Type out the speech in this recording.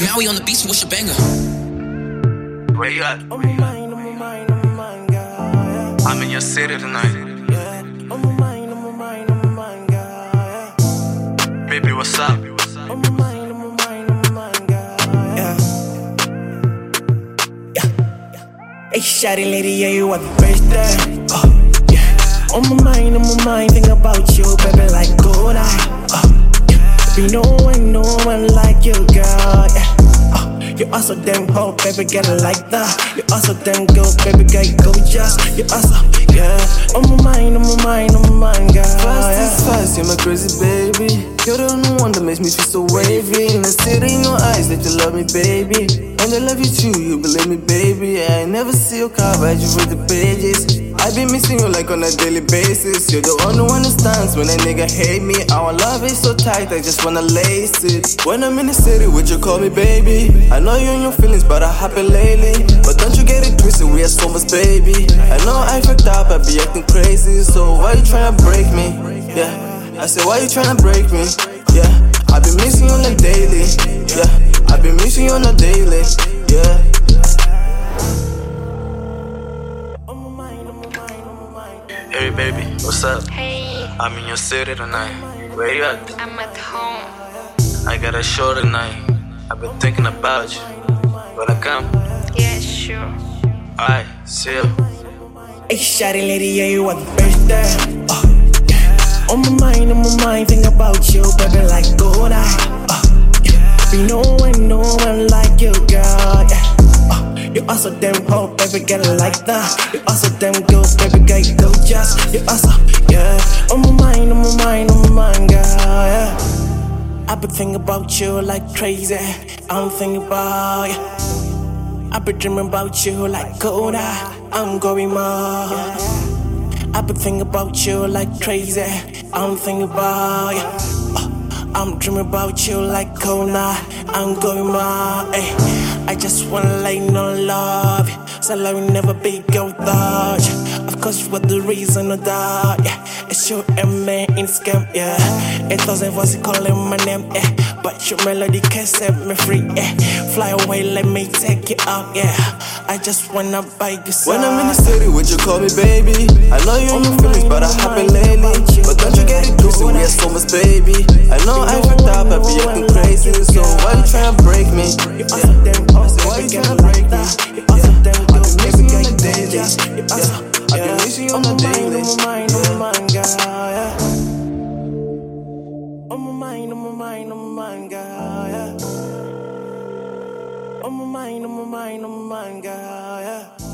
Now we on the beach, so what's your banger? Where you at? On my mind, on my mind, on my mind, girl. Yeah, I'm in your city tonight. yeah. On my mind, on my mind, on my mind, girl. Yeah. Baby, what's up? On my mind, on my mind, on my mind, girl. Yeah. Yeah. Hey, shawty lady, yeah, you are the best there. Oh, yeah. On my mind, on my mind, think about you, baby, like good night. Oh, yeah. Be no one, no one like you, girl. You are so damn hot, baby, get it like that. You are so damn good, baby, girl, you go just. You are so, yeah. On my mind, on my mind, on my mind, girl. Fast yeah. is fast, you're my crazy baby. You're the only one that makes me feel so wavy. And I see it in your eyes that you love me, baby. And I love you too, you believe me, baby. I ain't never see your car, but you read the pages. I be missing you like on a daily basis. You're the only one that stands when a nigga hate me. Our love is so tight, I just wanna lace it. When I'm in the city, would you call me baby? I know you and your feelings, but I happen lately. But don't you get it twisted, we are so much, baby. I know I fucked up, I be acting crazy. So why you tryna break me? Yeah. I said, why you tryna break me? Yeah, I've been missing you on a daily. Yeah, I've been missing you on a daily. Yeah. Hey, baby, what's up? Hey, I'm in your city tonight. Where you at? I'm at home. I got a show tonight. I've been thinking about you. Wanna come? Yeah, sure. Alright, see you. Hey, shawty lady, yeah, you are the best there. Oh, uh, yeah. On my mind, on my mind, think about you, baby, like good night. Oh, yeah. Be no one, no one like you, girl. Yeah. Oh, you are so damn hot, baby, get it like that. You are so damn good, baby, girl, you go just. You are so, yeah. On my mind, on my mind, on my mind, girl. Yeah. I been thinking about you like crazy. I'm thinking about you. I've been dreaming about you like Koda. I'm going mad. I've been thinking about you like crazy. I'm thinking about you. I'm dreaming about you like Kona. I'm going mad. Ay. Eh. I just wanna lay no love. So I will never be go you. Of course, you were the reason of that. Yeah. It's you and me in scam, yeah. It doesn't was calling my name, yeah. But your melody can set me free, yeah. Fly away, let me take you out, yeah. I just wanna buy you some. When I'm in the city, would you call me baby? I know you and your feelings, but I happen twisted, we are so much, baby. I know I fucked up, I be acting crazy. So why you tryna break me? You are so damn hot, Why you tryna break me? that. You are so damn good, I've been missing you on the daily. just. You are so, Yeah. I've been yeah. missing you on the daily. On my mind, on my mind. On my mind, on my on my mind, girl, yeah. On my mind, on my mind, on my mind, girl,